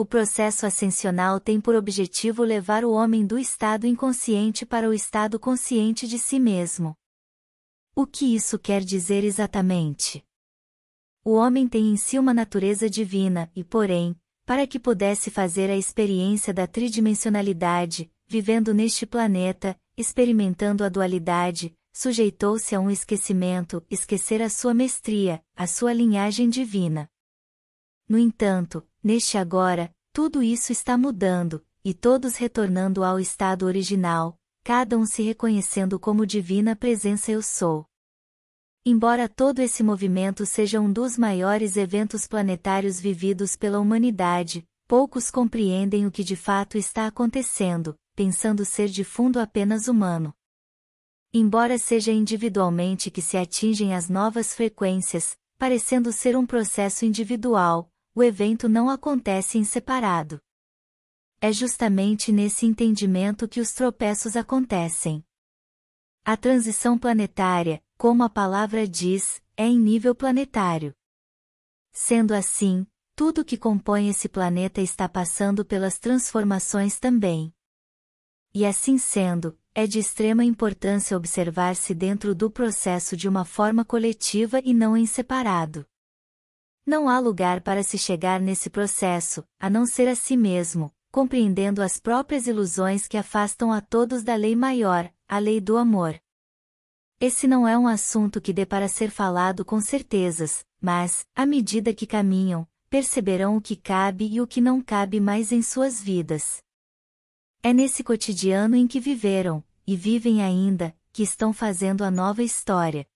O processo ascensional tem por objetivo levar o homem do estado inconsciente para o estado consciente de si mesmo. O que isso quer dizer exatamente? O homem tem em si uma natureza divina e, porém, para que pudesse fazer a experiência da tridimensionalidade, vivendo neste planeta, experimentando a dualidade, sujeitou-se a um esquecimento, esquecer a sua mestria, a sua linhagem divina. No entanto, Neste agora, tudo isso está mudando, e todos retornando ao estado original, cada um se reconhecendo como divina presença eu sou. Embora todo esse movimento seja um dos maiores eventos planetários vividos pela humanidade, poucos compreendem o que de fato está acontecendo, pensando ser de fundo apenas humano. Embora seja individualmente que se atingem as novas frequências, parecendo ser um processo individual, o evento não acontece em separado. É justamente nesse entendimento que os tropeços acontecem. A transição planetária, como a palavra diz, é em nível planetário. Sendo assim, tudo que compõe esse planeta está passando pelas transformações também. E assim sendo, é de extrema importância observar-se dentro do processo de uma forma coletiva e não em separado. Não há lugar para se chegar nesse processo, a não ser a si mesmo, compreendendo as próprias ilusões que afastam a todos da lei maior, a lei do amor. Esse não é um assunto que dê para ser falado com certezas, mas, à medida que caminham, perceberão o que cabe e o que não cabe mais em suas vidas. É nesse cotidiano em que viveram, e vivem ainda, que estão fazendo a nova história.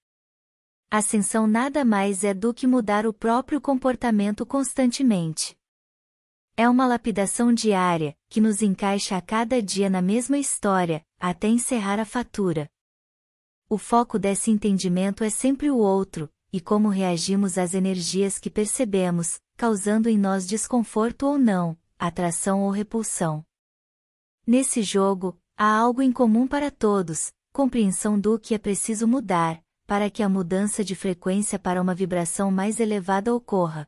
Ascensão nada mais é do que mudar o próprio comportamento constantemente. É uma lapidação diária, que nos encaixa a cada dia na mesma história, até encerrar a fatura. O foco desse entendimento é sempre o outro, e como reagimos às energias que percebemos, causando em nós desconforto ou não, atração ou repulsão. Nesse jogo, há algo em comum para todos, compreensão do que é preciso mudar, para que a mudança de frequência para uma vibração mais elevada ocorra.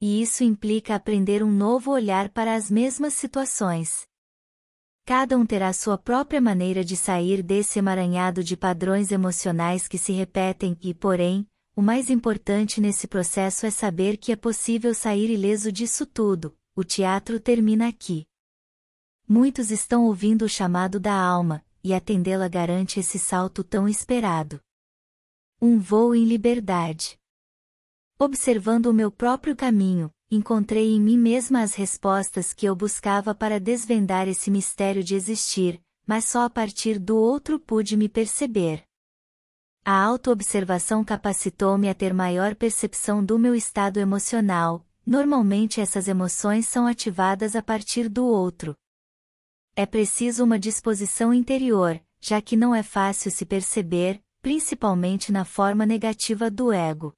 E isso implica aprender um novo olhar para as mesmas situações. Cada um terá sua própria maneira de sair desse emaranhado de padrões emocionais que se repetem e, porém, o mais importante nesse processo é saber que é possível sair ileso disso tudo. O teatro termina aqui. Muitos estão ouvindo o chamado da alma, e atendê-la garante esse salto tão esperado. Um voo em liberdade. Observando o meu próprio caminho, encontrei em mim mesma as respostas que eu buscava para desvendar esse mistério de existir, mas só a partir do outro pude me perceber. A autoobservação capacitou-me a ter maior percepção do meu estado emocional, normalmente essas emoções são ativadas a partir do outro. É preciso uma disposição interior, já que não é fácil se perceber, principalmente na forma negativa do ego.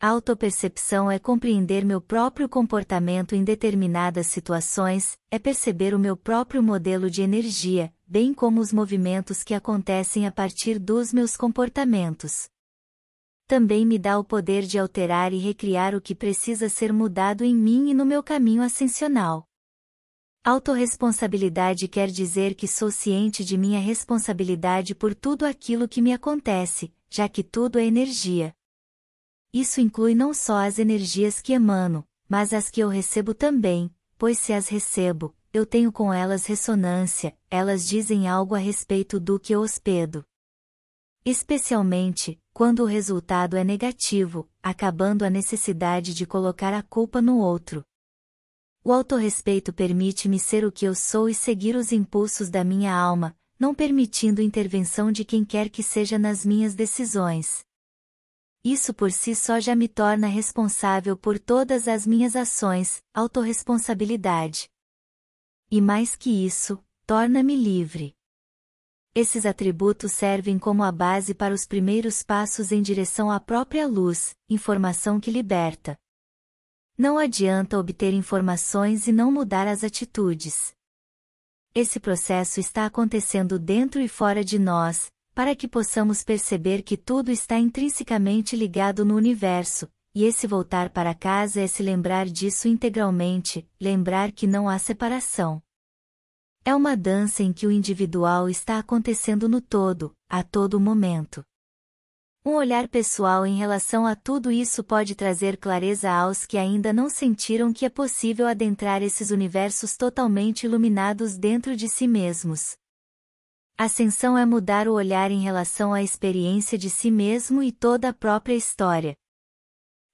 Autopercepção é compreender meu próprio comportamento em determinadas situações, é perceber o meu próprio modelo de energia, bem como os movimentos que acontecem a partir dos meus comportamentos. Também me dá o poder de alterar e recriar o que precisa ser mudado em mim e no meu caminho ascensional. Autoresponsabilidade quer dizer que sou ciente de minha responsabilidade por tudo aquilo que me acontece, já que tudo é energia. Isso inclui não só as energias que emano, mas as que eu recebo também, pois se as recebo, eu tenho com elas ressonância, elas dizem algo a respeito do que eu hospedo. Especialmente, quando o resultado é negativo, acabando a necessidade de colocar a culpa no outro. O autorrespeito permite-me ser o que eu sou e seguir os impulsos da minha alma, não permitindo intervenção de quem quer que seja nas minhas decisões. Isso por si só já me torna responsável por todas as minhas ações, autorresponsabilidade. E mais que isso, torna-me livre. Esses atributos servem como a base para os primeiros passos em direção à própria luz, informação que liberta. Não adianta obter informações e não mudar as atitudes. Esse processo está acontecendo dentro e fora de nós, para que possamos perceber que tudo está intrinsecamente ligado no universo, e esse voltar para casa é se lembrar disso integralmente, lembrar que não há separação. É uma dança em que o individual está acontecendo no todo, a todo momento. Um olhar pessoal em relação a tudo isso pode trazer clareza aos que ainda não sentiram que é possível adentrar esses universos totalmente iluminados dentro de si mesmos. Ascensão é mudar o olhar em relação à experiência de si mesmo e toda a própria história.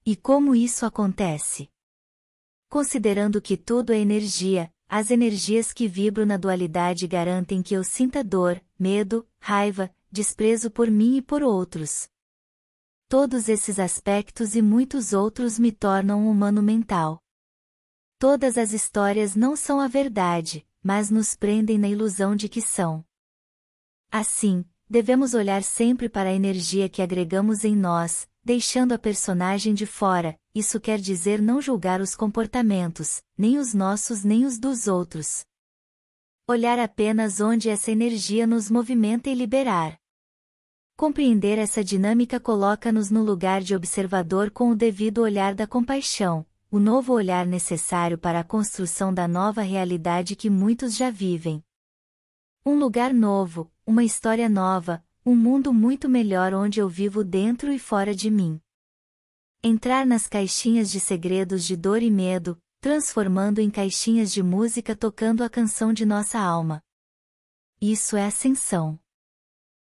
E como isso acontece? Considerando que tudo é energia, as energias que vibram na dualidade garantem que eu sinta dor, medo, raiva, desprezo por mim e por outros. Todos esses aspectos e muitos outros me tornam um humano mental. Todas as histórias não são a verdade, mas nos prendem na ilusão de que são. Assim, devemos olhar sempre para a energia que agregamos em nós, deixando a personagem de fora, isso quer dizer não julgar os comportamentos, nem os nossos nem os dos outros. Olhar apenas onde essa energia nos movimenta e liberar. Compreender essa dinâmica coloca-nos no lugar de observador com o devido olhar da compaixão, o novo olhar necessário para a construção da nova realidade que muitos já vivem. Um lugar novo, uma história nova, um mundo muito melhor onde eu vivo dentro e fora de mim. Entrar nas caixinhas de segredos de dor e medo, transformando em caixinhas de música tocando a canção de nossa alma. Isso é ascensão.